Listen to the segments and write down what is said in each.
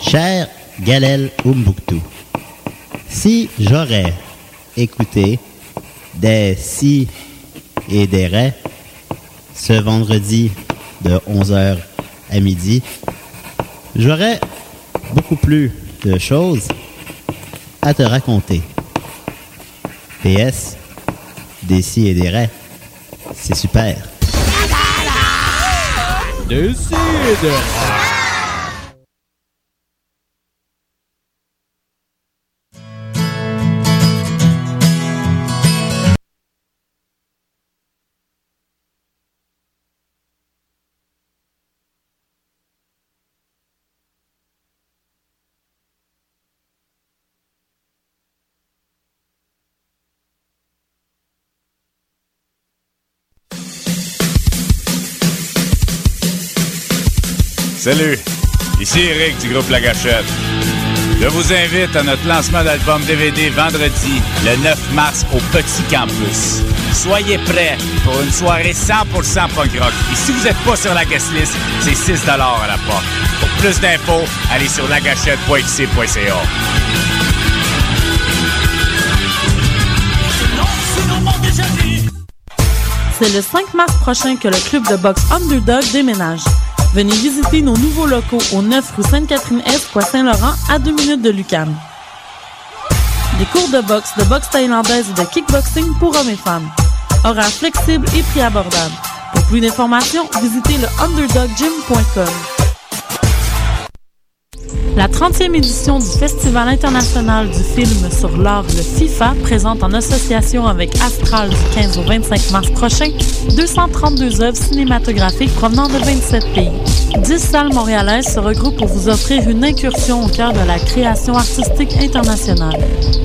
Cher Galel Umbuktu, si j'aurais écouté des si et des ré ce vendredi de 11h à midi, j'aurais beaucoup plus de choses à te raconter. PS, des si et des ré, c'est super. Des et des. Salut, ici Eric du groupe La Gâchette. Je vous invite à notre lancement d'album DVD vendredi, le 9 mars, au Petit Campus. Soyez prêts pour une soirée 100% punk rock. Et si vous n'êtes pas sur la guest list, c'est 6 à la porte. Pour plus d'infos, allez sur lagachette.xc.ca. C'est le 5 mars prochain que le club de boxe Underdog déménage. Venez visiter nos nouveaux locaux au 9 rue Sainte-Catherine-Est, Coin Saint-Laurent, à 2 minutes de Lucam. Des cours de boxe, de boxe thaïlandaise et de kickboxing pour hommes et femmes. Horaires flexibles et prix abordables. Pour plus d'informations, visitez le underdoggym.com. La 30e édition du Festival international du film sur l'art, le FIFA, présente en association avec Astral du 15 au 25 mars prochain 232 œuvres cinématographiques provenant de 27 pays. 10 salles montréalaises se regroupent pour vous offrir une incursion au cœur de la création artistique internationale.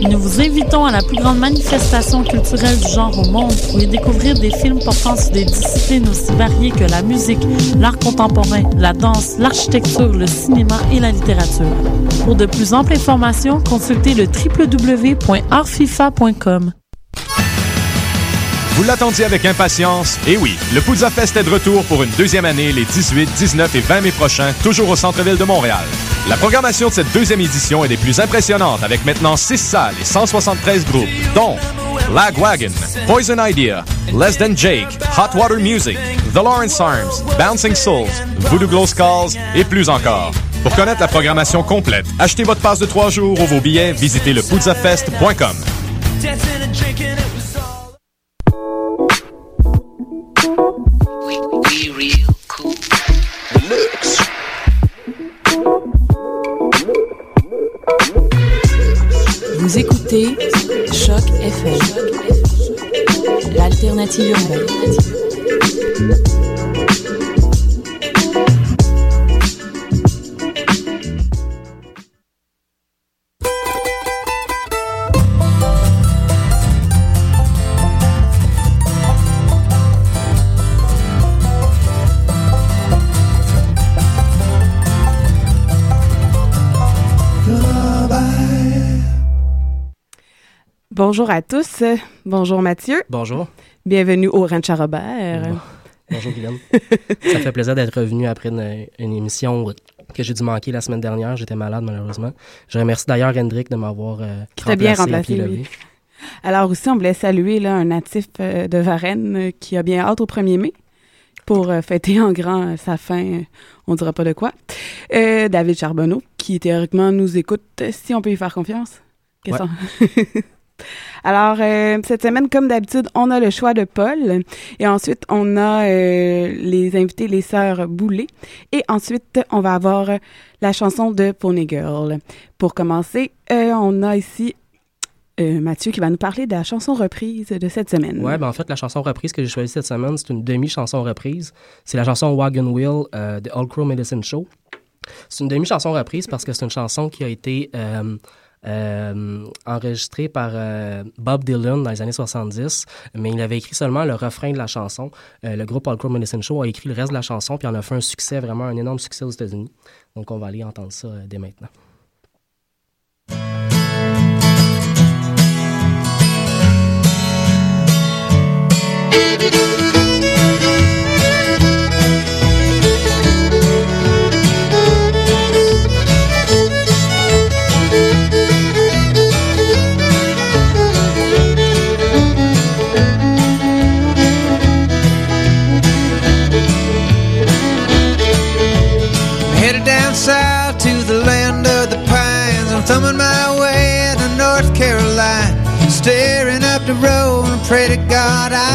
Nous vous invitons à la plus grande manifestation culturelle du genre au monde pour y découvrir des films portant sur des disciplines aussi variées que la musique, l'art contemporain, la danse, l'architecture, le cinéma et la littérature. Pour de plus amples informations, consultez le www.artfifa.com. Vous l'attendiez avec impatience? Et oui, le Poudza Fest est de retour pour une deuxième année les 18, 19 et 20 mai prochains, toujours au centre-ville de Montréal. La programmation de cette deuxième édition est des plus impressionnantes avec maintenant 6 salles et 173 groupes, dont Lagwagon, Poison Idea, Less Than Jake, Hot Water Music, The Lawrence Arms, Bouncing Souls, Voodoo Glow Skulls et plus encore. Pour connaître la programmation complète, achetez votre passe de trois jours ou vos billets, visitez le Vous écoutez Choc FM, l'alternative urbaine. Bonjour à tous. Bonjour Mathieu. Bonjour. Bienvenue au Ranch à Robert. Bonjour Guylaine. Ça fait plaisir d'être revenu après une, émission que j'ai dû manquer la semaine dernière. J'étais malade malheureusement. Je remercie d'ailleurs Hendrik de m'avoir euh, remplacé bien remplacé. Alors aussi, on voulait saluer là, un natif euh, de Varennes euh, qui a bien hâte au 1er mai pour euh, fêter en grand sa fin, on ne dira pas de quoi. David Charbonneau, qui théoriquement nous écoute, si on peut y faire confiance. Ouais. Alors, euh, cette semaine, comme d'habitude, on a le choix de Paul. Et ensuite, on a euh, les invités, les sœurs Boulet. Et ensuite, on va avoir la chanson de Pony Girl. Pour commencer, euh, on a ici Mathieu qui va nous parler de la chanson reprise de cette semaine. Ouais, ben en fait, la chanson reprise que j'ai choisie cette semaine, c'est une demi-chanson reprise. C'est la chanson Wagon Wheel de All Crow Medicine Show. C'est une demi-chanson reprise parce que c'est une chanson qui a été enregistré par euh, Bob Dylan dans les années 70, mais il avait écrit seulement le refrain de la chanson. Euh, le groupe Crow Medicine Show a écrit le reste de la chanson, puis en a fait un succès, vraiment un énorme succès aux États-Unis. Donc on va aller entendre ça euh, dès maintenant.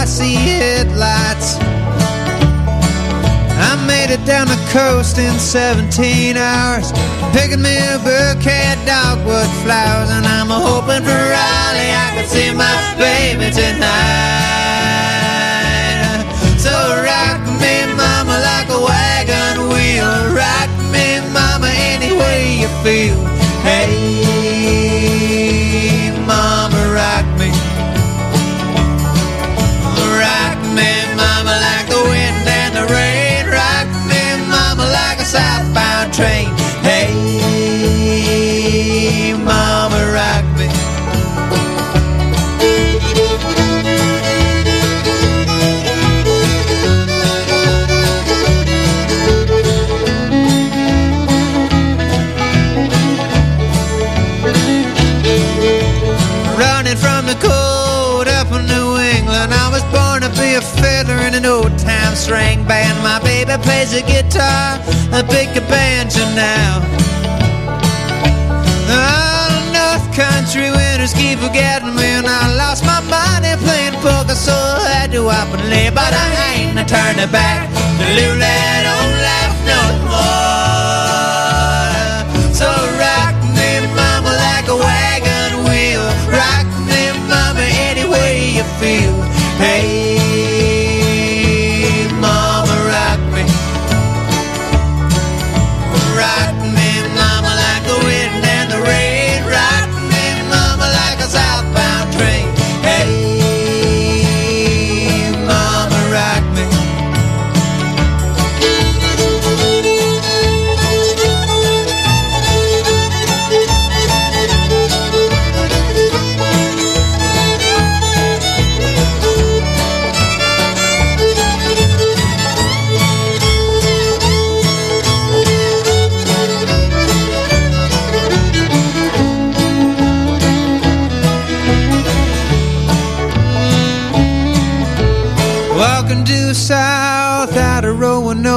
See headlights. I made it down the coast in 17 hours. Picking me a bouquet of dogwood flowers. And I'm hoping for Raleigh I can see my baby tonight. So rock me, mama, like a wagon wheel. Rock me, mama, any way you feel. Hey, string band. My baby plays the guitar, I pick a banjo now. Oh, North Country winters keep forgetting me, and I lost my money playing poker, so I had to up and lay. But I ain't turning back to live that old life no more.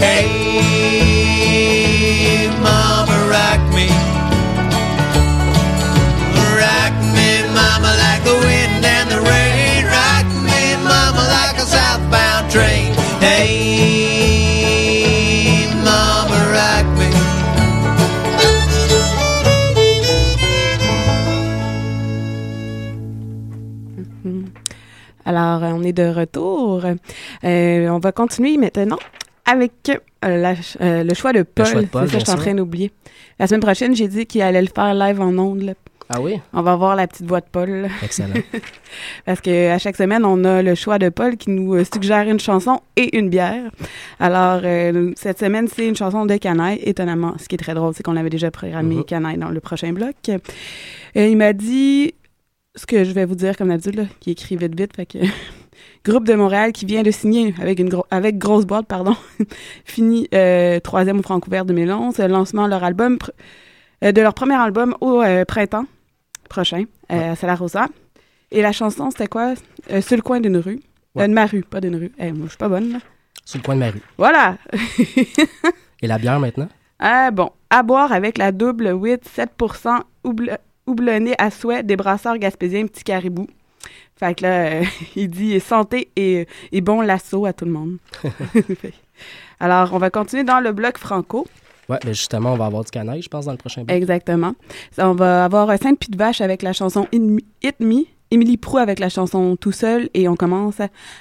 Hey, mama, rock me. Rock me, mama, like the wind and the rain. Rock me, mama, like a southbound train. Hey, mama, me. Alors, euh, on est de retour. Euh, on va continuer maintenant avec euh, la- euh, le choix de Paul. C'est ça, je suis en train d'oublier. La semaine prochaine, j'ai dit qu'il allait le faire live en ondes. là. Ah oui? On va voir la petite voix de Paul. là. Excellent. Parce que à chaque semaine, on a le choix de Paul qui nous euh, suggère une chanson et une bière. Alors, euh, cette semaine, c'est une chanson de Canaille, étonnamment. Ce qui est très drôle, c'est qu'on avait déjà programmé Mhm. Canaille dans le prochain bloc. Euh, il m'a dit ce que je vais vous dire comme d'habitude, là, qui écrit vite vite. Fait que Groupe de Montréal qui vient de signer avec une grosse boîte, pardon, Fini euh, troisième au Francouvert 2011, euh, lancement leur album euh, de leur premier album au printemps prochain à Salarosa. Et la chanson, c'était quoi? sur le coin d'une rue. Ouais. de ma rue, pas d'une rue. Hey, moi, je suis pas bonne, là. Sur le coin de ma rue. Voilà! Et la bière, maintenant? Ah, bon. À boire avec la double 8-7% houblonnée à souhait des brasseurs gaspésiens Petit Caribou. Fait que là, euh, il dit santé et, et bon lasso à tout le monde. Alors, on va continuer dans le bloc franco. Oui, mais ben justement, on va avoir du canaille, je pense, dans le prochain bloc. Exactement. On va avoir Sainte-Pie de Vache avec la chanson Hit Me, Émilie Prou avec la chanson Tout seul, et on commence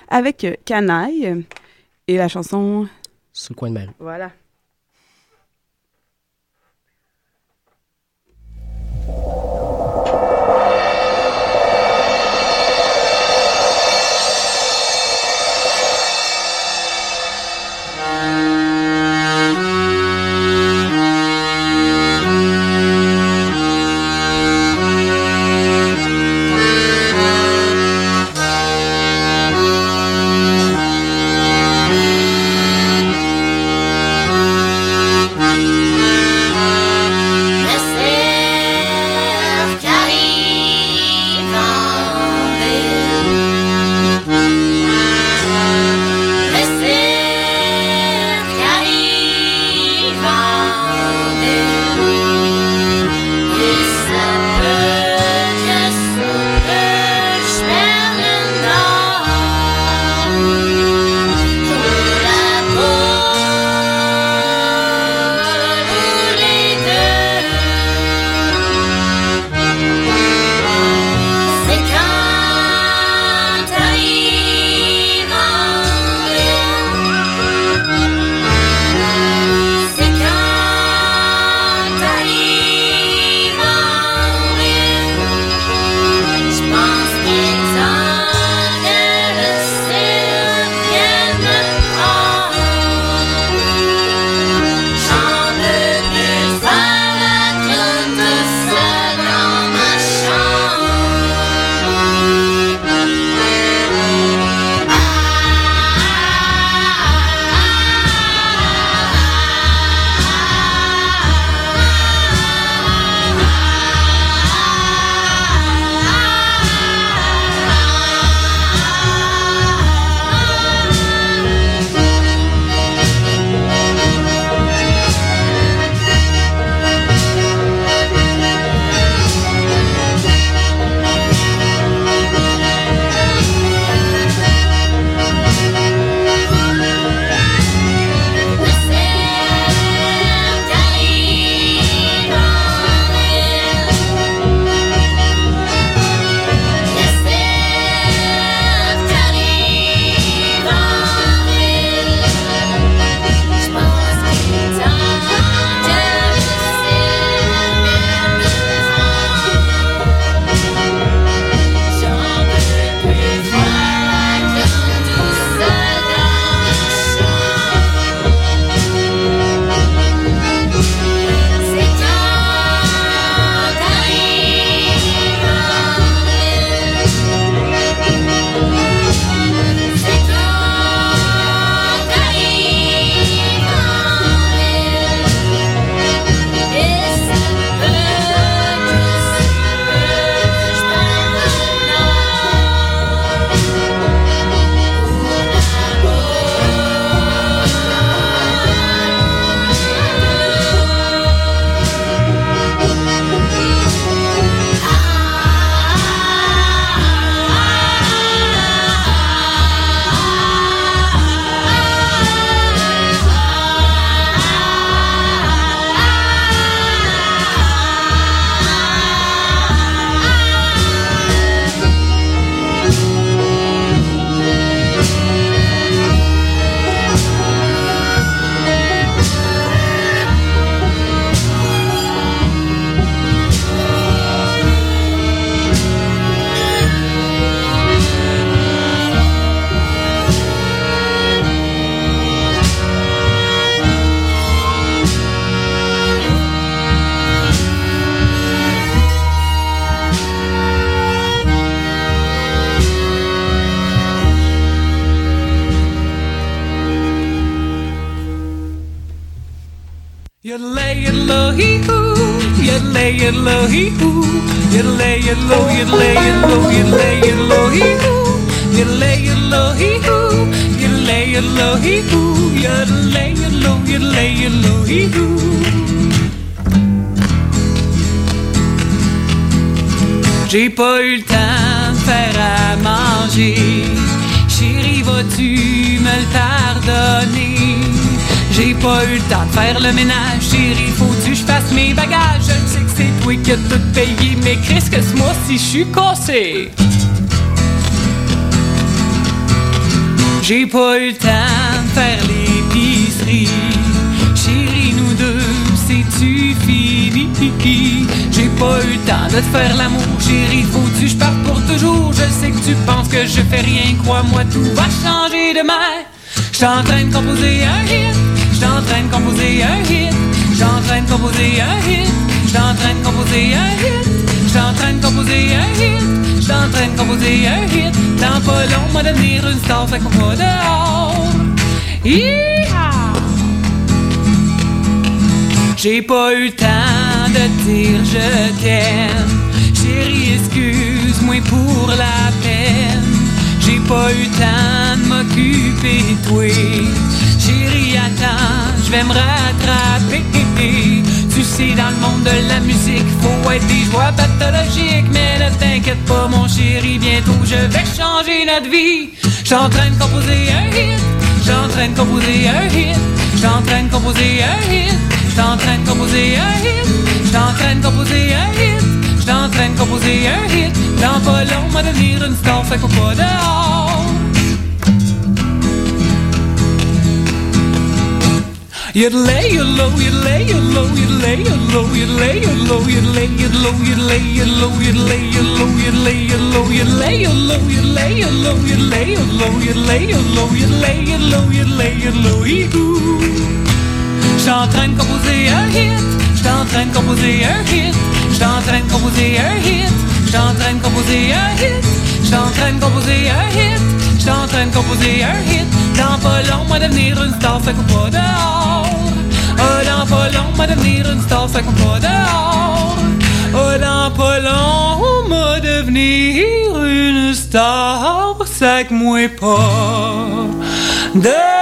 avec euh, Canaille et la chanson. Sous le coin de ma rue. Voilà. Pas eu le temps de faire le ménage, chérie, faut-tu que je fasse mes bagages? Je sais que c'est toi qui as tout payé, mais Chris, que ce mois-ci, je suis cassé. J'ai pas eu le temps de faire l'épicerie. Chérie, nous deux, c'est-tu fini? J'ai pas eu le temps de te faire l'amour, chérie. Faut-tu je parte pour toujours? Je sais que tu penses que je fais rien, crois-moi, tout va changer demain. J'suis en train de composer un hit. J'suis en train de composer un hit. J'suis en train de composer un hit. J'suis en train de composer un hit. J'suis en train de composer un hit. J'suis en train de composer un hit. Dans pas long, m'a devenir une star, fait qu'on va dehors. J'ai pas eu le temps de dire je t'aime. Chérie, excuse-moi pour la peine. J'ai pas eu le temps de m'occuper de toi. Chérie, attends, je vais me rattraper. Tu sais, dans le monde de la musique, faut être des joies pathologiques. Mais ne t'inquiète pas, mon chéri, bientôt je vais changer notre vie. J'suis en train de composer un hit. J'suis en train de composer un hit. J'suis en train de composer un hit. J'suis en train de composer un hit. J'suis en train de composer un hit. J'suis en train de composer un hit. Dans pas long, m'a devenir une star, fait qu'on pas dehors. You'd lay you low, you'd lay you low, you'd lay you low, you'd lay you low, you'd lay you low, you'd lay you low, you'd lay you low, you'd lay you low, you'd lay you low, you'd lay you low, you'd lay you low, you'd lay you low, you'd lay you low, you'd lay you low, Ihou. J'suis en train de composer un hit, j'suis en train de composer un hit, j'suis en train de composer un hit, j'suis en train de composer un hit, j'suis dans pas long, moi devenir une star, ça compte pas dehors. Oh, dans pas long, moi devenir une star, ça compte pas dehors. Oh, dans pas long, moi devenir une star, ça compte pas dehors.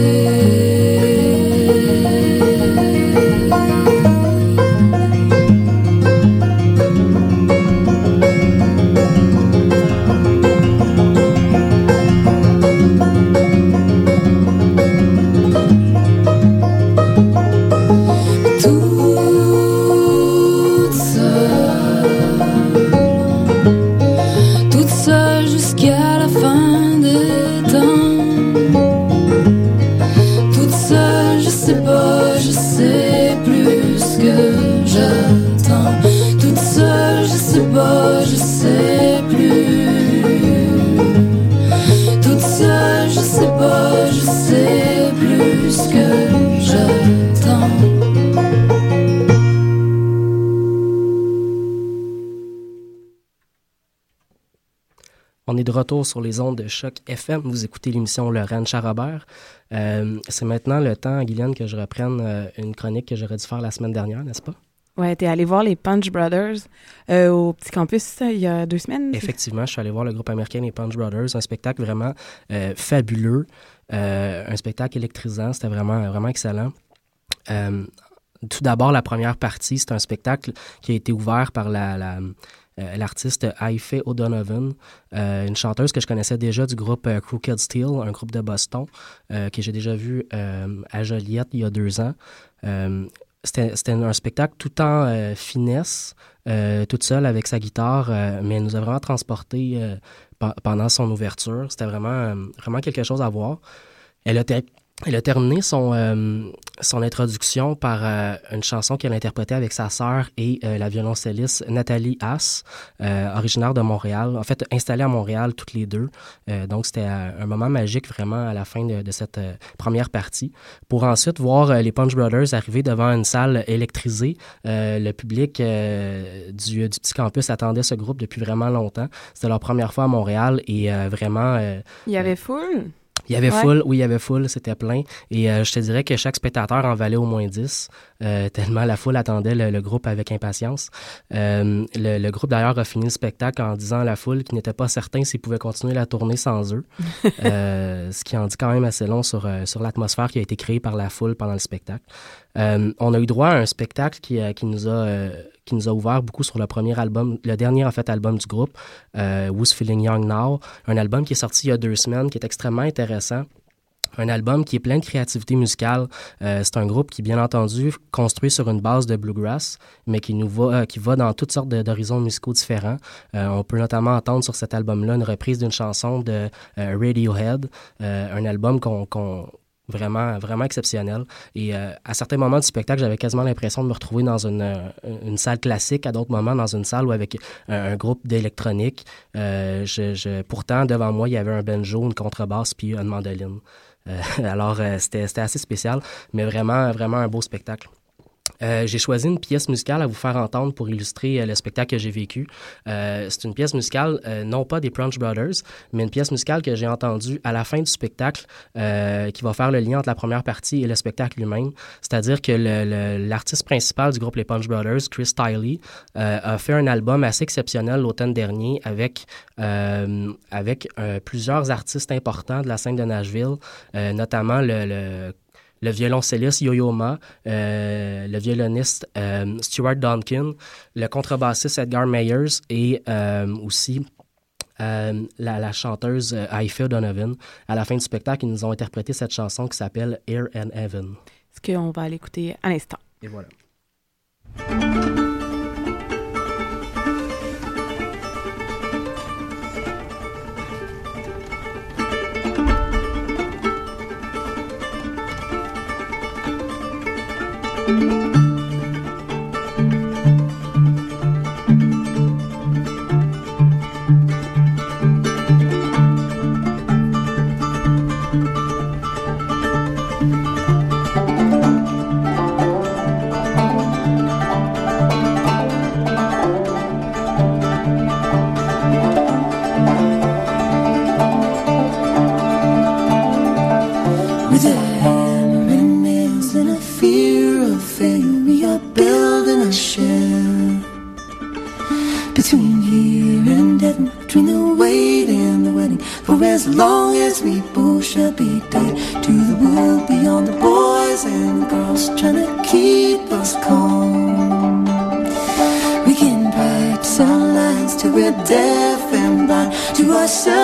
you sur les ondes de choc FM. Vous écoutez l'émission Lorraine Charrobert. Euh, c'est maintenant le temps, Guylaine, que je reprenne euh, une chronique que j'aurais dû faire la semaine dernière, n'est-ce pas? Ouais, t'es allé voir les Punch Brothers euh, au petit campus il y a deux semaines. Effectivement, je suis allé voir le groupe américain les Punch Brothers, un spectacle vraiment fabuleux, un spectacle électrisant, c'était vraiment, vraiment excellent. Tout d'abord, la première partie, c'est un spectacle qui a été ouvert par la, la, l'artiste Aife O'Donovan, euh, une chanteuse que je connaissais déjà du groupe euh, Crooked Steel, un groupe de Boston, euh, que j'ai déjà vu euh, à Joliette il y a deux ans. Euh, c'était, un spectacle tout en euh, finesse, euh, toute seule avec sa guitare, euh, mais elle nous a vraiment transporté euh, pe- pendant son ouverture. C'était vraiment, euh, vraiment quelque chose à voir. Elle a, elle a terminé son, euh, son introduction par euh, une chanson qu'elle interprétait avec sa sœur et euh, la violoncelliste Nathalie Haas, euh, originaire de Montréal, en fait installée à Montréal toutes les deux. Euh, donc c'était euh, un moment magique vraiment à la fin de, de cette première partie. Pour ensuite voir les Punch Brothers arriver devant une salle électrisée. Euh, le public euh, du, du petit campus attendait ce groupe depuis vraiment longtemps. C'était leur première fois à Montréal et euh, vraiment... euh, Il y avait full. Il y avait Ouais. full, oui, il y avait full, c'était plein. Et euh, je te dirais que chaque spectateur en valait au moins 10, euh, tellement la foule attendait le, le groupe avec impatience. Euh, le, le groupe d'ailleurs a fini le spectacle en disant à la foule qu'il n'était pas certain s'ils pouvaient continuer la tournée sans eux, Euh, ce qui en dit quand même assez long sur, euh, sur l'atmosphère qui a été créée par la foule pendant le spectacle. Euh, on a eu droit à un spectacle qui, qui nous a... qui nous a ouvert beaucoup sur le premier album, le dernier en fait album du groupe, euh, Who's Feeling Young Now, un album qui est sorti il y a deux semaines, qui est extrêmement intéressant. Un album qui est plein de créativité musicale. Euh, c'est un groupe qui, bien entendu, construit sur une base de bluegrass, mais qui nous va, euh, qui va dans toutes sortes d'horizons musicaux différents. On peut notamment entendre sur cet album-là une reprise d'une chanson de Radiohead, un album qu'on- vraiment vraiment exceptionnel. Et euh, à certains moments du spectacle j'avais quasiment l'impression de me retrouver dans une, euh, salle classique à d'autres moments dans une salle où avec un, groupe d'électronique. Euh, je, pourtant devant moi il y avait un banjo une contrebasse puis une mandoline. Euh, alors c'était assez spécial mais vraiment vraiment un beau spectacle Euh, j'ai choisi une pièce musicale à vous faire entendre pour illustrer euh, le spectacle que j'ai vécu. Euh, c'est une pièce musicale, non pas des Punch Brothers, mais une pièce musicale que j'ai entendue à la fin du spectacle qui va faire le lien entre la première partie et le spectacle lui-même. C'est-à-dire que l'artiste principal du groupe Les Punch Brothers, Chris Tiley, a fait un album assez exceptionnel l'automne dernier avec, avec plusieurs artistes importants de la scène de Nashville, notamment le le violoncelliste Yo-Yo Ma, euh, le violoniste euh, Stuart Duncan, le contrebassiste Edgar Meyers et euh, aussi euh, la, la chanteuse Aifa Donovan. À la fin du spectacle, ils nous ont interprété cette chanson qui s'appelle Air and Heaven. Ce qu'on va aller écouter à l'instant. Et voilà. myself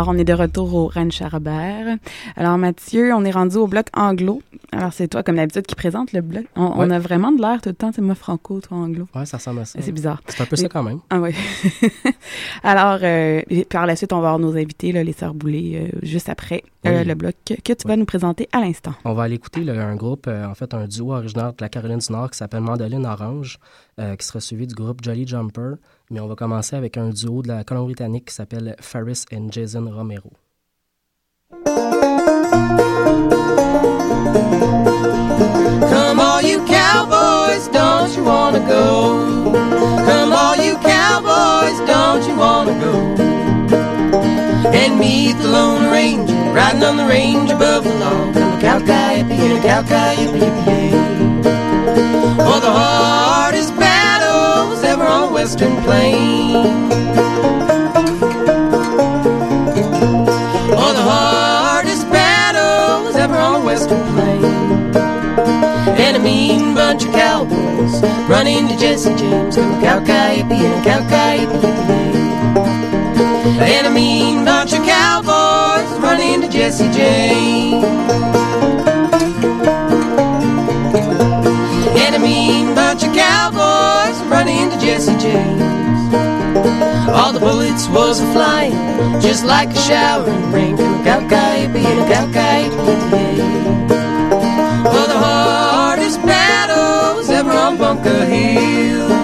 Alors, on est de retour au Ranch Robert. Alors, Mathieu, on est rendu au bloc anglo. Alors, c'est toi, comme d'habitude, qui présente le bloc. On, a vraiment de l'air tout le temps, c'est moi franco, toi anglo. Ouais, ça ressemble à ça. C'est bizarre. C'est un peu ça quand même. Ah oui. Alors, euh, par la suite, on va avoir nos invités, là, les Sœurs Boulay, euh, juste après euh, le bloc que, tu vas nous présenter à l'instant. On va aller écouter là, un groupe, en fait un duo originaire de la Caroline du Nord qui s'appelle Mandoline Orange, qui sera suivi du groupe Jolly Jumper. Mais on va commencer avec un duo de la Colombie-Britannique qui s'appelle Ferris and Jason Romero. Come all you cowboys, don't you wanna go? Come all you cowboys, don't you wanna go? And meet the Lone Ranger, riding on the range above the law. Come a cow-cow-yippee and a cow-cow-yippee-yippee-yay. For the hardest battles Western Plains. For the hardest battles ever on Western Plains. And a mean bunch of cowboys run into Jesse James. Come a cow-cow-yippee and cow-cow-yippee-yippee-yay. And a mean bunch of cowboys run into Jesse James. And a mean bunch of cowboys running into Jesse James. All the bullets was a flying, just like a rain. Cow-cow-yippee and a cow-cow-yippee-yay. For the hardest battles ever on Bunker Hill.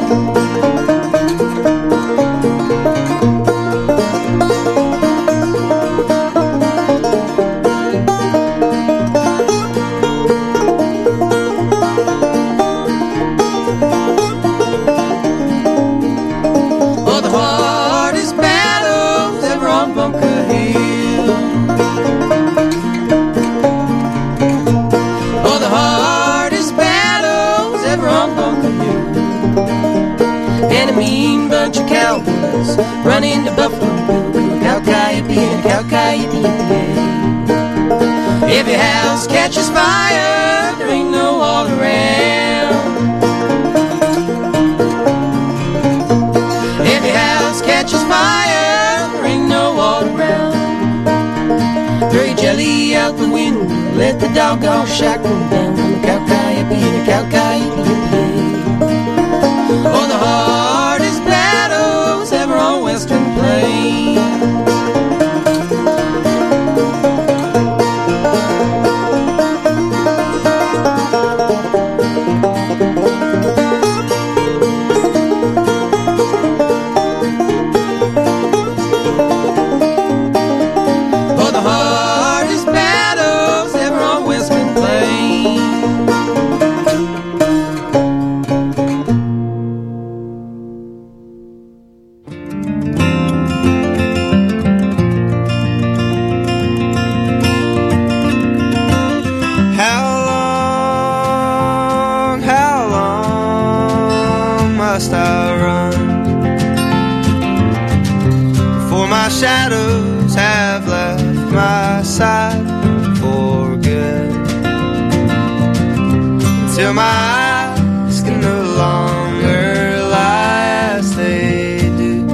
till my eyes can no longer lie as they do.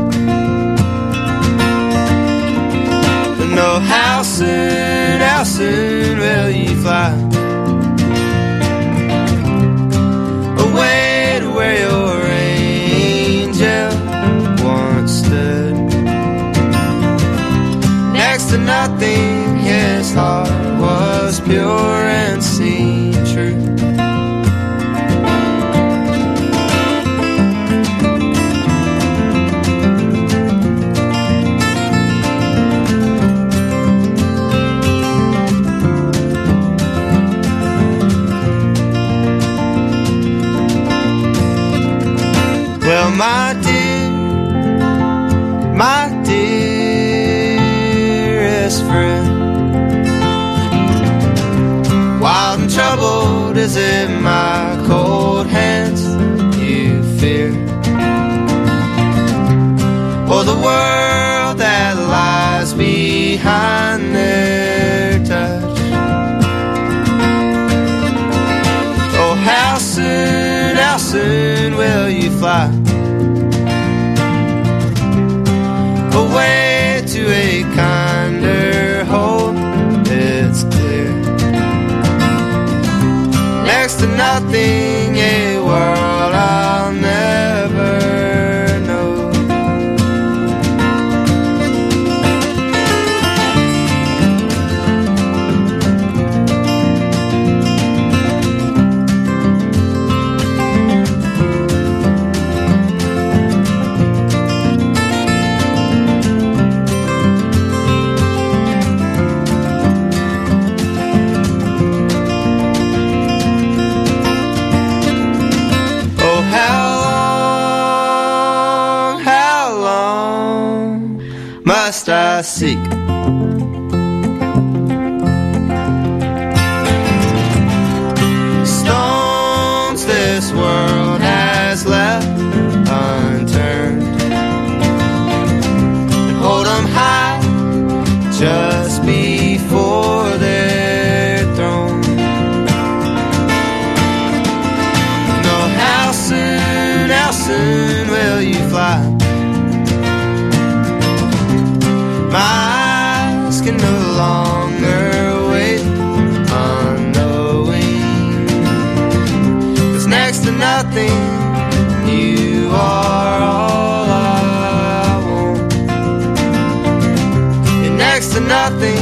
But no, how soon, how soon will you fly? Away to where your angel once stood. Next to nothing, his heart was pure. Fly away to a kinder home? It's clear. Next to nothing, classique. To nothing,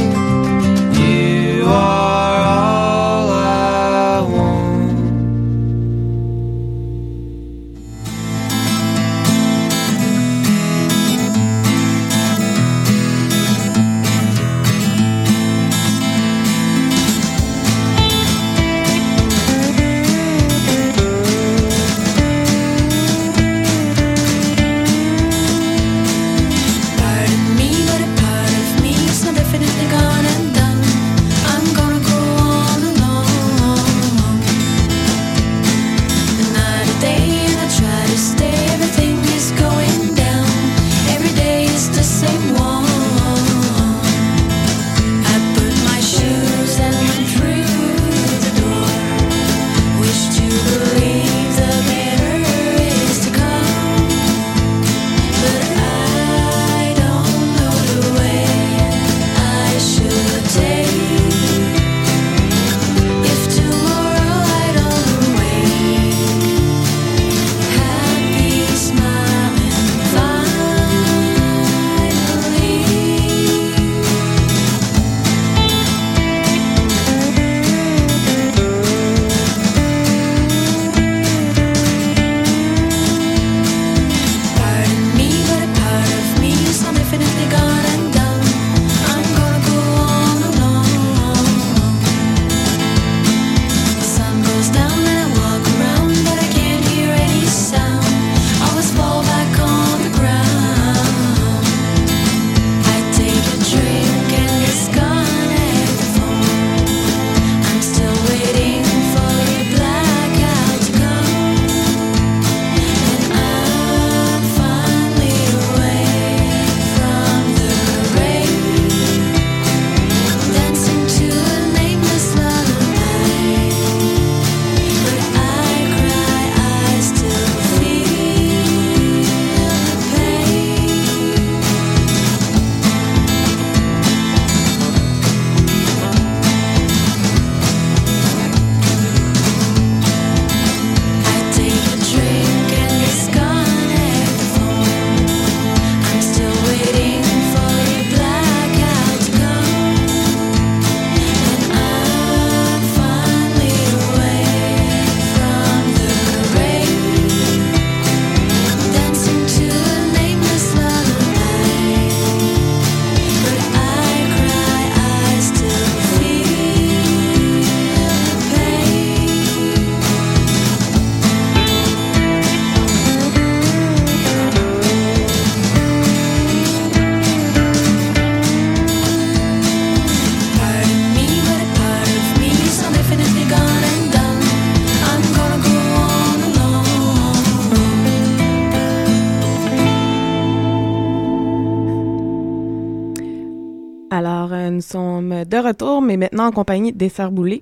retour, mais maintenant en compagnie des Sœurs Boulay.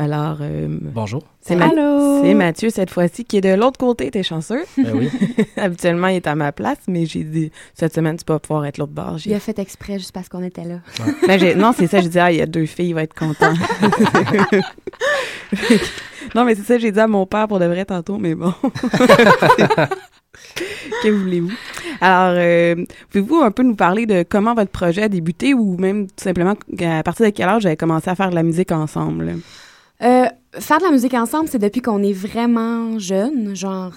Alors, euh, Bonjour. c'est Ma- Allô? c'est Mathieu cette fois-ci qui est de l'autre côté, t'es chanceux. Ben oui. Habituellement, il est à ma place, mais j'ai dit, cette semaine, tu vas pouvoir être l'autre bord. Il a fait exprès juste parce qu'on était là. Ben, j'ai- non, c'est ça, j'ai dit, ah, il y a deux filles, il va être content. non, mais c'est ça, j'ai dit à mon père pour de vrai tantôt, mais bon. que voulez-vous? Alors, euh, pouvez-vous un peu nous parler de comment votre projet a débuté ou même tout simplement à partir de quel âge vous avez commencé à faire de la musique ensemble? Euh, faire de la musique ensemble, c'est depuis qu'on est vraiment jeune, genre,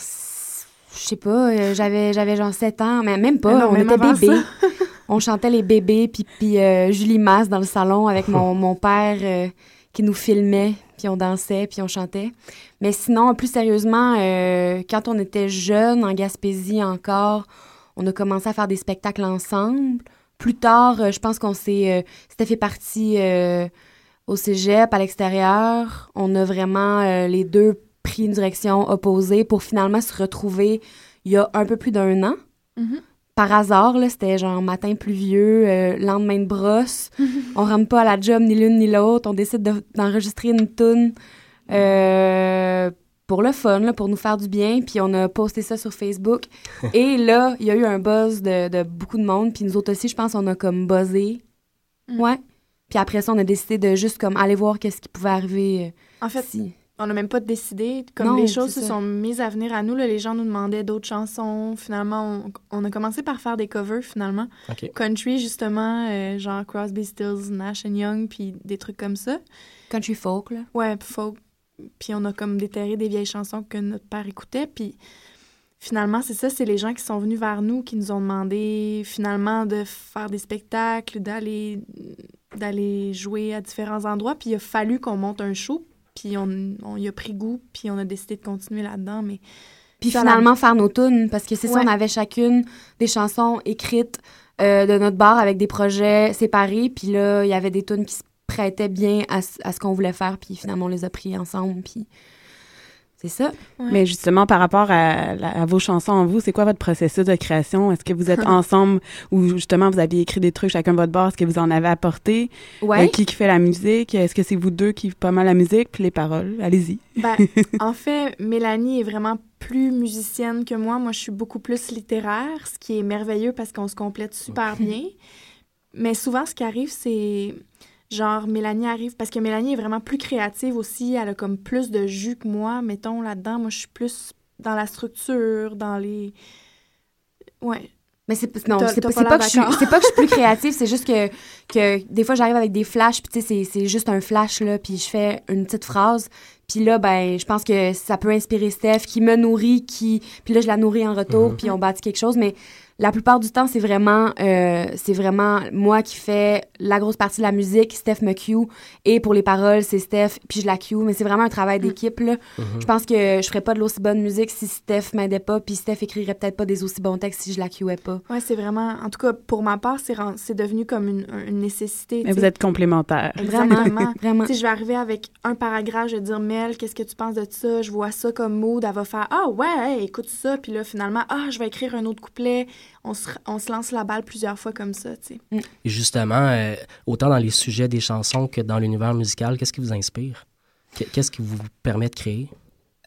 je sais pas, euh, j'avais j'avais genre 7 ans, mais même pas, non, on même était bébés. on chantait les bébés, puis, puis Julie Masse dans le salon avec mon, mon père qui nous filmait, puis on dansait, puis on chantait. Mais sinon, plus sérieusement, euh, quand on était jeune, en Gaspésie encore, on a commencé à faire des spectacles ensemble. Plus tard, euh, je pense qu'on s'est... euh, Steph fait partie au cégep, à l'extérieur. On a vraiment les deux pris une direction opposée pour finalement se retrouver il y a un peu plus d'un an. Mhm. Par hasard, là, c'était genre matin pluvieux, euh, lendemain de brosse. on rentre pas à la job ni l'une ni l'autre. On décide de- d'enregistrer une tune euh, pour le fun, là, pour nous faire du bien. Puis on a posté ça sur Facebook. Et là, il y a eu un buzz de, de beaucoup de monde. Puis nous autres aussi, je pense, on a comme buzzé. Ouais. Puis après ça, on a décidé de juste comme aller voir qu'est-ce qui pouvait arriver. euh, En fait, si. On n'a même pas décidé. Comme Non, les choses se ça. sont mises à venir à nous, là, les gens nous demandaient d'autres chansons. Finalement, on, on a commencé par faire des covers, finalement. OK. Country, justement, euh, genre Crosby, Stills, Nash Young, puis des trucs comme ça. Country folk, là. Ouais, puis folk. Puis on a comme déterré des vieilles chansons que notre père écoutait. Puis finalement, c'est ça, c'est les gens qui sont venus vers nous, qui nous ont demandé finalement de faire des spectacles, d'aller d'aller jouer à différents endroits. Puis il a fallu qu'on monte un show. Puis on, on y a pris goût, puis on a décidé de continuer là-dedans. Mais Puis finalement, la- faire nos tunes, parce que c'est ça, on avait chacune des chansons écrites euh, de notre bar avec des projets séparés. Puis là, il y avait des tunes qui se prêtaient bien à, ce- à ce qu'on voulait faire. Puis finalement, on les a pris ensemble. Puis c'est ça? Mais justement, par rapport à, vos chansons en vous, c'est quoi votre processus de création? Est-ce que vous êtes ensemble ou justement vous aviez écrit des trucs chacun de votre bord? Est-ce que vous en avez apporté? Ouais. Euh, qui qui fait la musique? Est-ce que c'est vous deux qui pas mal la musique? Puis les paroles? Allez-y. Ben, en fait, Mélanie est vraiment plus musicienne que moi. Moi, je suis beaucoup plus littéraire, ce qui est merveilleux parce qu'on se complète super bien. Mais souvent, ce qui arrive, c'est genre Mélanie arrive parce que Mélanie est vraiment plus créative aussi. Elle a comme plus de jus que moi, mettons là-dedans. Moi, je suis plus dans la structure, dans les. Ouais. Mais c'est non, c'est pas, que je suis, pas que je suis plus créative, c'est juste que, que des fois j'arrive avec des flashs, puis tu sais, c'est- c'est juste un flash, là, puis je fais une petite phrase, puis là, ben, je pense que ça peut inspirer Steph, qui me nourrit, qui, puis là, je la nourris en retour, puis on bâtit quelque chose, mais la plupart du temps, c'est vraiment, euh, c'est vraiment moi qui fais la grosse partie de la musique, Steph me cue, et pour les paroles, c'est Steph, puis je la cue, mais c'est vraiment un travail d'équipe, là. Je pense que je ferais pas de l'aussi bonne musique si Steph m'aidait pas, puis Steph écrirait peut-être pas des aussi bons textes si je la cueais pas. Ouais, c'est vraiment. En tout cas, pour ma part, c'est devenu comme une, une nécessité. Mais vous êtes complémentaires. Exactement. Vraiment. Sais, je vais arriver avec un paragraphe, je vais dire Mel, qu'est-ce que tu penses de ça? Je vois ça comme mood. Elle va faire Ah ouais, hey, écoute ça. Puis là, finalement, ah, je vais écrire un autre couplet. On se, on se lance la balle plusieurs fois comme ça, tu sais. Et justement, euh, autant dans les sujets des chansons que dans l'univers musical, qu'est-ce qui vous inspire? Qu- Qu'est-ce qui vous permet de créer?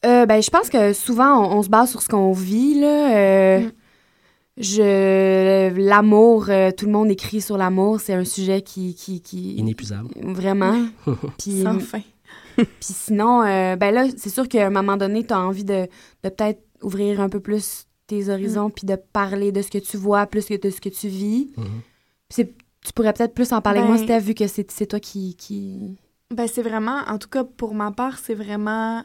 Euh, ben, je pense que souvent, on, on se base sur ce qu'on vit, là. Euh, Mm. Je... L'amour, euh, tout le monde écrit sur l'amour. C'est un sujet qui... qui, qui... Inépuisable. Vraiment. Puis, Sans fin. puis sinon, euh, ben là, c'est sûr qu'à un moment donné, tu as envie de, de peut-être ouvrir un peu plus tes horizons, puis de parler de ce que tu vois plus que de ce que tu vis. Mhm. C'est- tu pourrais peut-être plus en parler avec moi, Ben- Steph, vu que c'est c'est toi qui... qui... Ben, c'est vraiment, en tout cas, pour ma part, c'est vraiment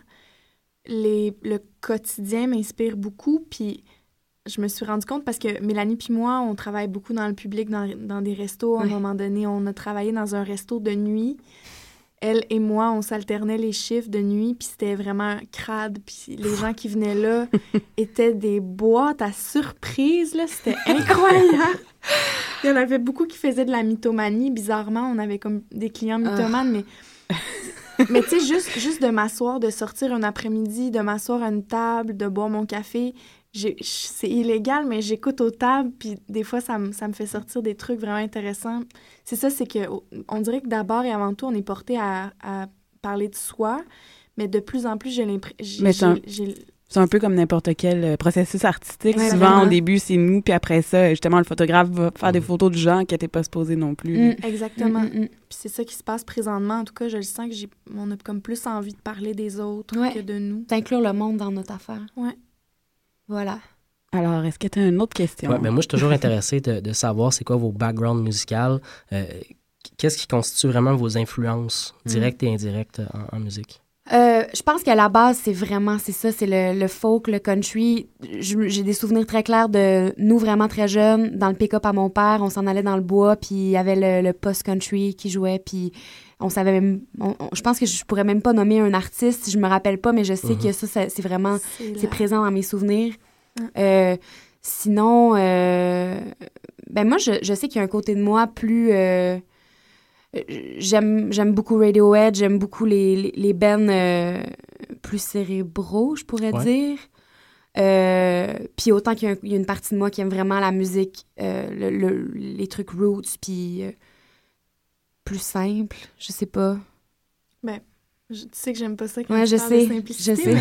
les, le quotidien m'inspire beaucoup. Puis je me suis rendu compte parce que Mélanie puis moi, on travaille beaucoup dans le public, dans, dans des restos. À Ouais. un moment donné, on a travaillé dans un resto de nuit. Elle et moi, on s'alternait les chiffres de nuit, puis c'était vraiment crade. Puis les gens qui venaient là étaient des boîtes à surprise, là. C'était incroyable. Il y en avait beaucoup qui faisaient de la mythomanie. Bizarrement, on avait comme des clients mythomanes, mais... Mais tu sais, juste, juste de m'asseoir, de sortir un après-midi, de m'asseoir à une table, de boire mon café, c'est illégal, mais j'écoute aux tables, puis des fois, ça me, ça me fait sortir des trucs vraiment intéressants. C'est ça, c'est que on dirait que d'abord et avant tout, on est porté à, à parler de soi, mais de plus en plus, j'ai l'impression... C'est un- C'est un peu comme n'importe quel euh, processus artistique. Ouais, Souvent, vraiment. au début, c'est nous, puis après ça, justement, le photographe va faire Mm. des photos de gens qui n'étaient pas supposés non plus. Mm, exactement. Mm, mm, mm. Puis c'est ça qui se passe présentement. En tout cas, je le sens que j'ai, on a comme plus envie de parler des autres Ouais. que de nous. D'inclure le monde dans notre affaire. Ouais. Voilà. Alors, est-ce que tu as une autre question? Ouais, ben moi, je suis toujours intéressé de, de savoir c'est quoi vos backgrounds musicales. Euh, Qu'est-ce qui constitue vraiment vos influences directes et indirectes en, en musique? Euh, je pense qu'à la base, c'est vraiment, c'est ça, c'est le, le folk, le country. J'ai des souvenirs très clairs de nous vraiment très jeunes, dans le pick-up à mon père, on s'en allait dans le bois, puis il y avait le, le post-country qui jouait, puis on savait même, on- on- je pense que je pourrais même pas nommer un artiste, je me rappelle pas, mais je sais que ça, ça- c'est vraiment, C'est présent dans mes souvenirs. Euh, sinon, euh, ben moi, je, je sais qu'il y a un côté de moi plus... euh, j'aime j'aime beaucoup Radiohead, j'aime beaucoup les, les, les bands euh, plus cérébraux, je pourrais Ouais. dire. Euh, puis autant qu'il y, a un- il y a une partie de moi qui aime vraiment la musique, euh, le- le- les trucs roots, puis euh, plus simple, je sais pas. Ben, je- tu sais que j'aime pas ça quand Ouais, tu je de sais, simplicité, je sais.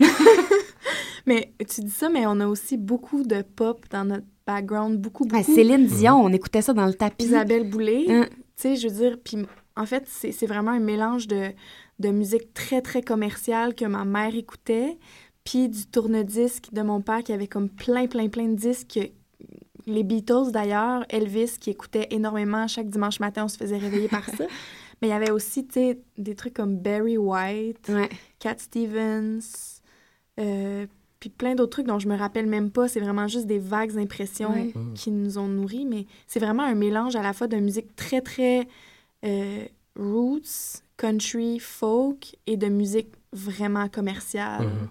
Mais... mais tu dis ça, mais on a aussi beaucoup de pop dans notre background, beaucoup, beaucoup. Ah, Céline Dion, on écoutait ça dans le tapis. Isabelle Boulay, Hein? tu sais, je veux dire, puis en fait, c'est c'est vraiment un mélange de, de musique très, très commerciale que ma mère écoutait, puis du tourne-disque de mon père qui avait comme plein, plein, plein de disques. Les Beatles, d'ailleurs, Elvis, qui écoutait énormément chaque dimanche matin, on se faisait réveiller par ça. Mais il y avait aussi, tu sais, des trucs comme Barry White, Cat Stevens, euh, puis plein d'autres trucs dont je me rappelle même pas. C'est vraiment juste des vagues impressions Ouais. Mm. qui nous ont nourris. Mais c'est vraiment un mélange à la fois de musique très, très euh, roots, country, folk et de musique vraiment commerciale. Mhm.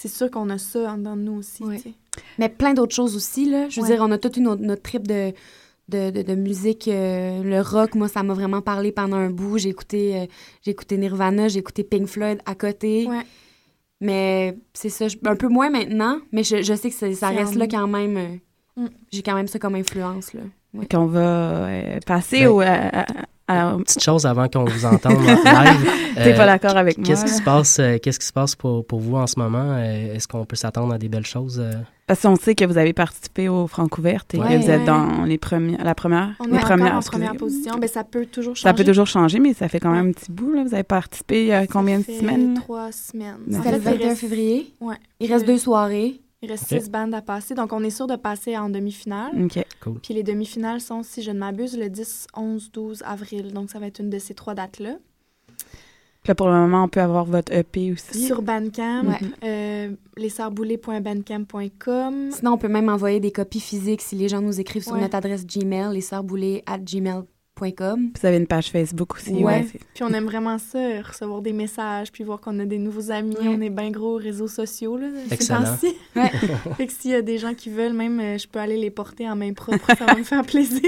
C'est sûr qu'on a ça en dedans de nous aussi. Mais plein d'autres choses aussi, là. Je veux Ouais. dire, on a toute une autre- notre trip de, de, de, de musique. euh, le rock, moi, ça m'a vraiment parlé pendant un bout. J'ai écouté, euh, j'ai écouté Nirvana, j'ai écouté Pink Floyd à côté. Mais c'est ça, je- un peu moins maintenant, mais je, je sais que ça reste là quand même. euh, Mm. J'ai quand même ça comme influence, là. Ouais. Qu'on va euh, passer Ben, au... à- à- à- Petite chose avant qu'on vous entende en live. T'es pas d'accord avec moi, Qu'est-ce qui se passe, euh, qu'est-ce qui se passe pour, pour vous en ce moment? Euh, Est-ce qu'on peut s'attendre à des belles choses? euh? Parce qu'on sait que vous avez participé au Francouverte et Ouais. que vous êtes Ouais. dans les premières, la première, On les est premières, en première position. Ben, ça peut toujours changer. Ça peut toujours changer, mais ça fait quand même un petit bout. Là. Vous avez participé il y a combien de semaines? Trois semaines. C'était le fait, il 21 reste- février. Ouais. Il reste deux soirées. Il reste six bandes à passer. Donc, on est sûr de passer en demi-finale. OK. Cool. Puis les demi-finales sont, si je ne m'abuse, le 10, 11, 12 avril. Donc, ça va être une de ces trois dates-là. Là, pour le moment, on peut avoir votre EP aussi. Sur Bandcamp, Ouais. euh. Sinon, on peut même envoyer des copies physiques si les gens nous écrivent sur Ouais. notre adresse Gmail, at gmail.com. Vous avez une page Facebook aussi. Ouais. Puis on aime vraiment ça, euh, recevoir des messages, puis voir qu'on a des nouveaux amis. On est bien gros aux réseaux sociaux, là, Excellent. Ouais. fait que s'il y a des gens qui veulent, même, euh, je peux aller les porter en main propre. ça va me faire plaisir.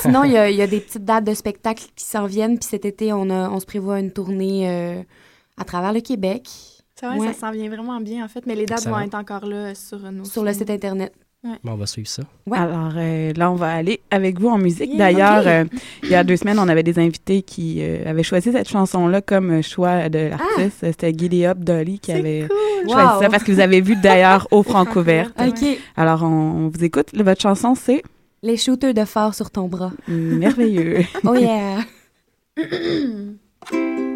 Sinon, il y, a- des petites dates de spectacles qui s'en viennent. Puis cet été, on, se prévoit une tournée euh, à travers le Québec. Vrai, Ouais. ça s'en vient vraiment bien, en fait. Mais les dates vont être encore là sur nos Sur le site Internet. Bon, on va suivre ça. Ouais. Alors euh, là, on va aller avec vous en musique. Yeah, D'ailleurs, euh, il y a deux semaines, on avait des invités qui euh, avaient choisi cette chanson-là comme choix de l'artiste. C'était Giddy Up Dolly qui Ah! Avait cool. choisi Wow. ça parce que vous avez vu d'ailleurs au Francouverte. Francouverte. OK. Alors, on, on vous écoute. Votre chanson, c'est? Les shooters de phare sur ton bras. merveilleux. Oh yeah!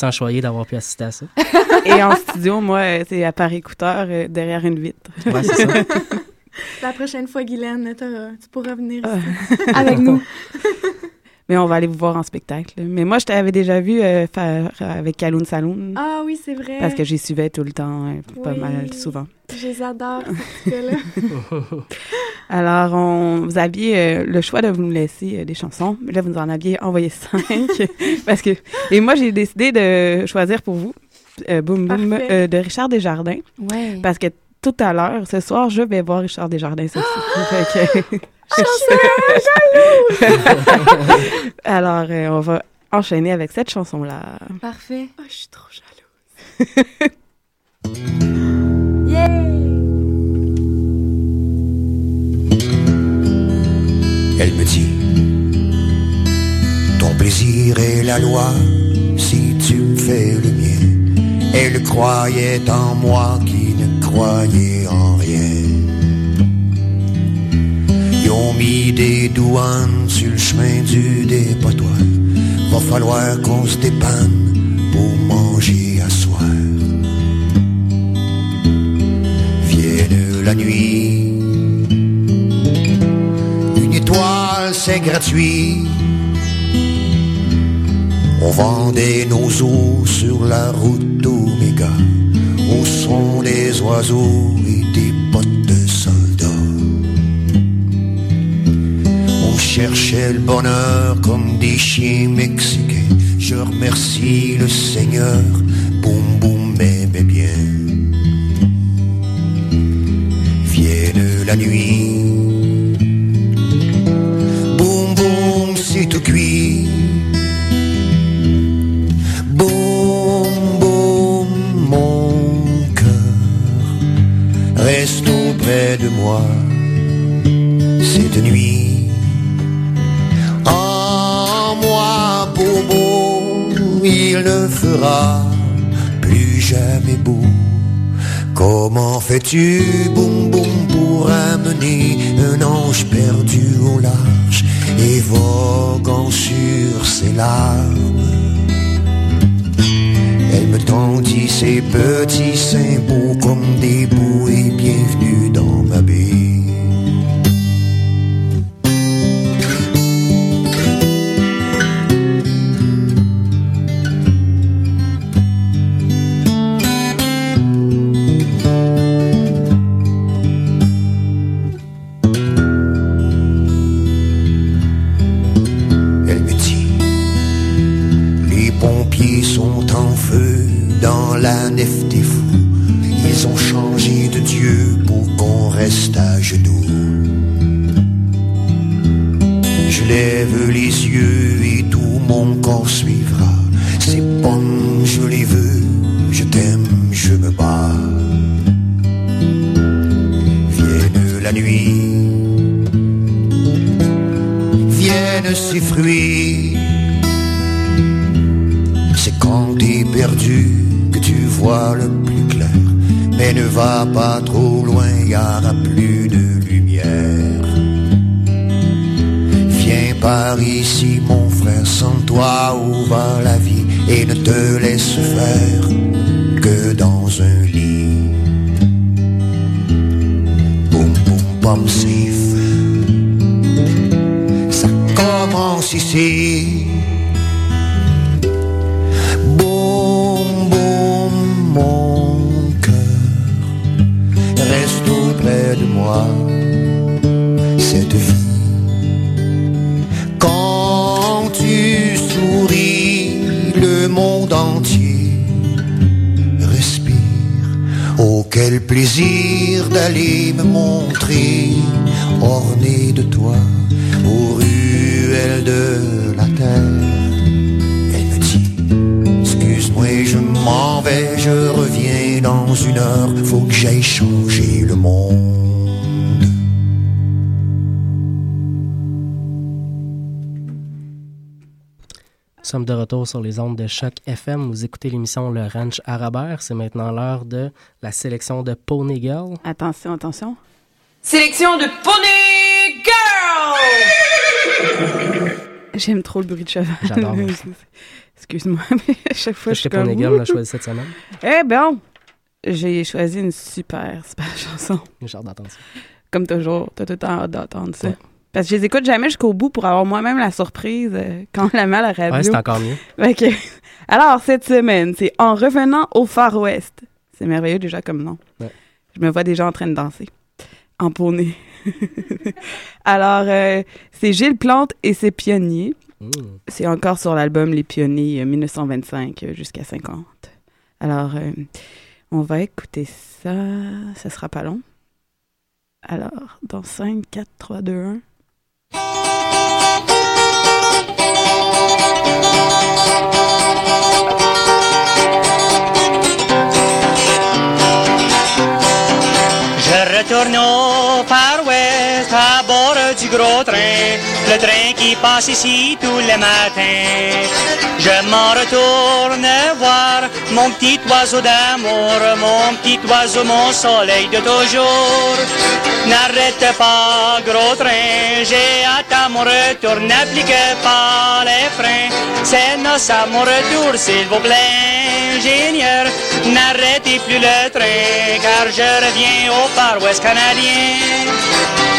Sens choyé d'avoir pu assister à ça. Et en studio, moi, euh, c'est à par écouteur euh, derrière une vitre. Ouais, c'est ça. La prochaine fois, Guylaine, tu pourras venir ici. Avec nous. Mais on va aller vous voir en spectacle. Mais moi, je t'avais déjà vu euh, faire euh, avec Kaloun Saloon. Ah oui, c'est vrai. Parce que j'y suivais tout le temps, euh, pas Oui. mal souvent. Je les adore, ces. Alors, on vous aviez euh, le choix de vous nous laisser euh, des chansons. Mais là, vous nous en aviez envoyé cinq. parce que, et moi, j'ai décidé de choisir pour vous euh, Boum Boum Parfait. euh, de Richard Desjardins. Ouais. Parce que tout à l'heure, ce soir, je vais voir Richard Desjardins aussi. Fait que- Alors, euh, on va enchaîner avec cette chanson-là. Parfait. Oh, je suis trop jalouse. Elle me dit Ton plaisir est la loi si tu me fais le mien. Elle croyait en moi qui ne croyait en rien. Ils ont mis des douanes sur le chemin du dépotoir. Va falloir qu'on se dépanne On vendait nos os sur la route Omega, au son des oiseaux et des bottes de soldats. On cherchait le bonheur comme des chiens mexicains. Je remercie le Seigneur, boum boum m'aimait bien. Vienne la nuit, de moi cette nuit. En moi, Bobo, il ne fera plus jamais beau. Comment fais-tu, boum boum, pour amener un ange perdu au large? Et voguant sur ses larmes? Me tendit ses petits seins beaux comme des bouées bienvenue dans ma baie. Lève les yeux et tout mon corps suivra. Ces pommes, je les veux, je t'aime, je me bats. Vienne la nuit, viennent ces fruits. C'est quand t'es perdu que tu vois le plus clair. Mais ne va pas trop loin, y aura plus de par ici, mon frère, sans toi où va la vie? Et ne te laisse faire que dans un lit. Boum boum pom sif, ça commence ici. Plaisir d'aller me montrer orné de toi aux ruelles de la terre. Elle me dit, excuse-moi, je m'en vais, je reviens dans une heure, faut que j'aille changer le monde. Sommes de retour sur les ondes de Choc FM. Vous écoutez l'émission Le Ranch Arabère. C'est maintenant l'heure de la sélection de Pony Girl. Attention, attention. Sélection de Pony Girl! J'aime trop le bruit de cheval. J'adore, moi Excuse-moi, mais à chaque fois, je Qu'est-ce suis que comme... Ponegum a choisi cette semaine? Eh ben, j'ai choisi une super, super chanson. J'ai hâte d'entendre ça. Comme toujours, t'as tout le temps hâte d'entendre ça. Parce que je les écoute jamais jusqu'au bout pour avoir moi-même la surprise euh, quand la met à la radio. Ouais, c'est encore mieux. Alors, cette semaine, c'est En revenant au Far West. C'est merveilleux déjà comme nom. Ouais. Je me vois déjà en train de danser. En poney. Alors, euh, c'est Gilles Plante et ses pionniers. Mmh. C'est encore sur l'album Les Pionniers euh, 1925 euh, jusqu'à 50. Alors, euh, on va écouter ça. Ça sera pas long. Alors, dans 5, 4, 3, 2, 1. Je retourne au gros train, le train qui passe ici tous les matins. Je m'en retourne voir mon petit oiseau d'amour, mon petit oiseau, mon soleil de toujours. N'arrête pas, gros train, j'ai hâte à mon retour, n'applique pas les freins. C'est nos à mon retour, s'il vous plaît, ingénieur. N'arrêtez plus le train, car je reviens au Far West canadien.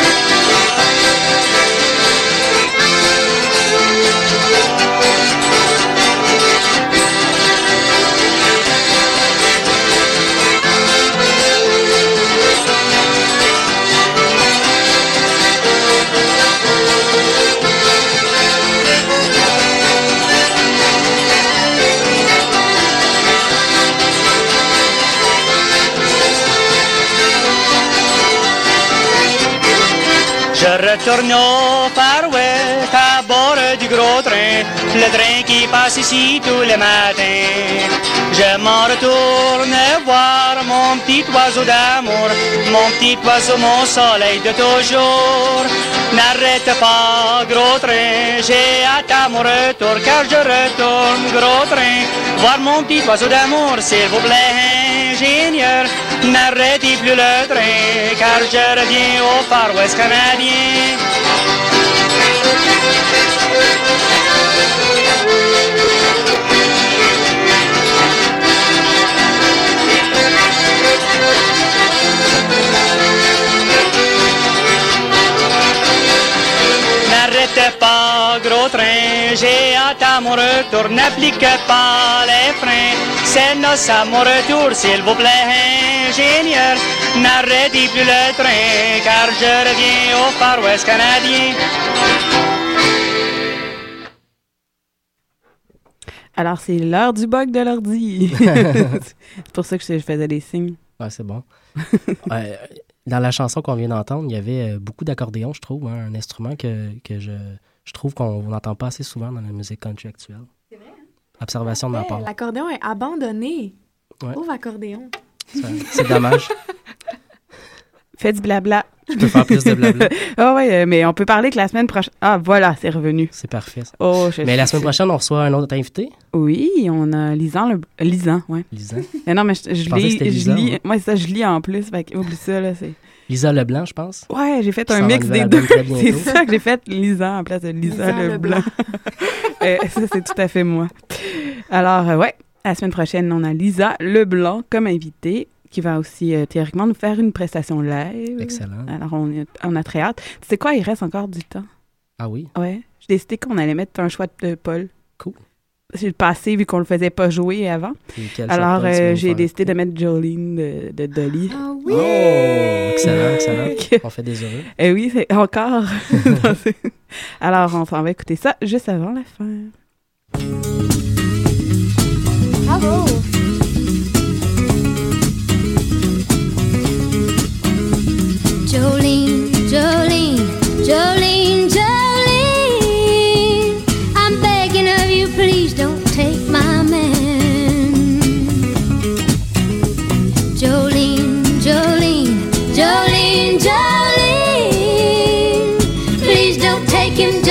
Au Far West à bord du gros train, le train qui passe ici tous les matins. Je m'en retourne voir mon petit oiseau d'amour, mon petit oiseau, mon soleil de toujours. N'arrête pas, gros train, j'ai hâte à mon retour, car je retourne, gros train, voir mon petit oiseau d'amour, s'il vous plaît, ingénieur. N'arrêtez plus le train, car je reviens au Far West canadien. N'arrête pas, gros train, j'ai hâte à mon retour, n'applique pas les freins. C'est nos à mon retour, s'il vous plaît, ingénieur. N'arrêtez plus le train, car je reviens au Far West canadien. Alors, c'est l'heure du bug de l'ordi. c'est pour ça que je faisais des signes. Ouais, c'est bon. Ouais, dans la chanson qu'on vient d'entendre, il y avait euh, beaucoup d'accordéon, je trouve, hein, un instrument que, que je, je trouve qu'on n'entend pas assez souvent dans la musique country actuelle. C'est vrai? Observation de ma part. L'accordéon est abandonné. Ouais. Pauvre accordéon. C'est dommage. Fais du blabla. Je peux faire plus de blabla. Ah ouais, euh, mais on peut parler que la semaine prochaine. Ah, voilà, c'est revenu. C'est parfait. ça. Oh, je Mais la semaine prochaine, on reçoit un autre invité? Oui, on a Lisan le. Lisan, ouais. Lisan. Mais non, mais je, je lis. je lis- moi. c'est ça, je lis en plus. Fait oublie ça, là. C'est... Lisa Leblanc, je pense. Ouais, j'ai fait un mix des deux. C'est ça que j'ai fait Lisan en place de Lisa, Leblanc. blanc. Euh, ça, c'est tout à fait moi. Alors, euh, ouais, la semaine prochaine, on a Lisa Leblanc comme invitée qui va aussi euh, théoriquement nous faire une prestation live. Excellent. Alors, on, est- on a très hâte. Tu sais quoi, il reste encore du temps. Ah oui? Ouais. J'ai décidé qu'on allait mettre un choix de Paul. Cool. C'est le passé, vu qu'on le faisait pas jouer avant. Alors, euh, j'ai décidé de mettre Jolene de, de Dolly. Ah Oh, excellent, excellent. On fait des heureux. Eh oui, c'est encore. Alors, on s'en va écouter ça juste avant la fin. Bravo! Jolene,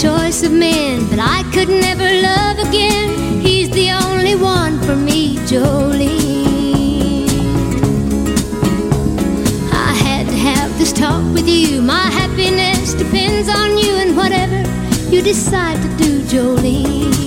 Choice of men, but I could never love again. He's the only one for me, Jolene. I had to have this talk with you. My happiness depends on you and whatever you decide to do. Jolene,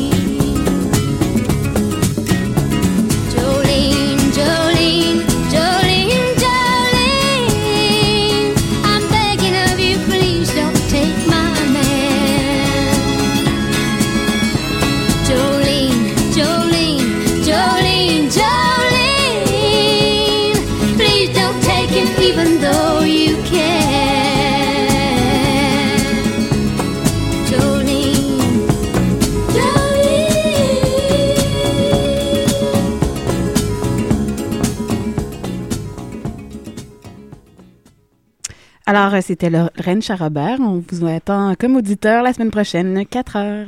Alors, c'était le Reine Charabert. On vous attend comme auditeur la semaine prochaine, 4 heures.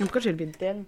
Pourquoi j'ai le tel?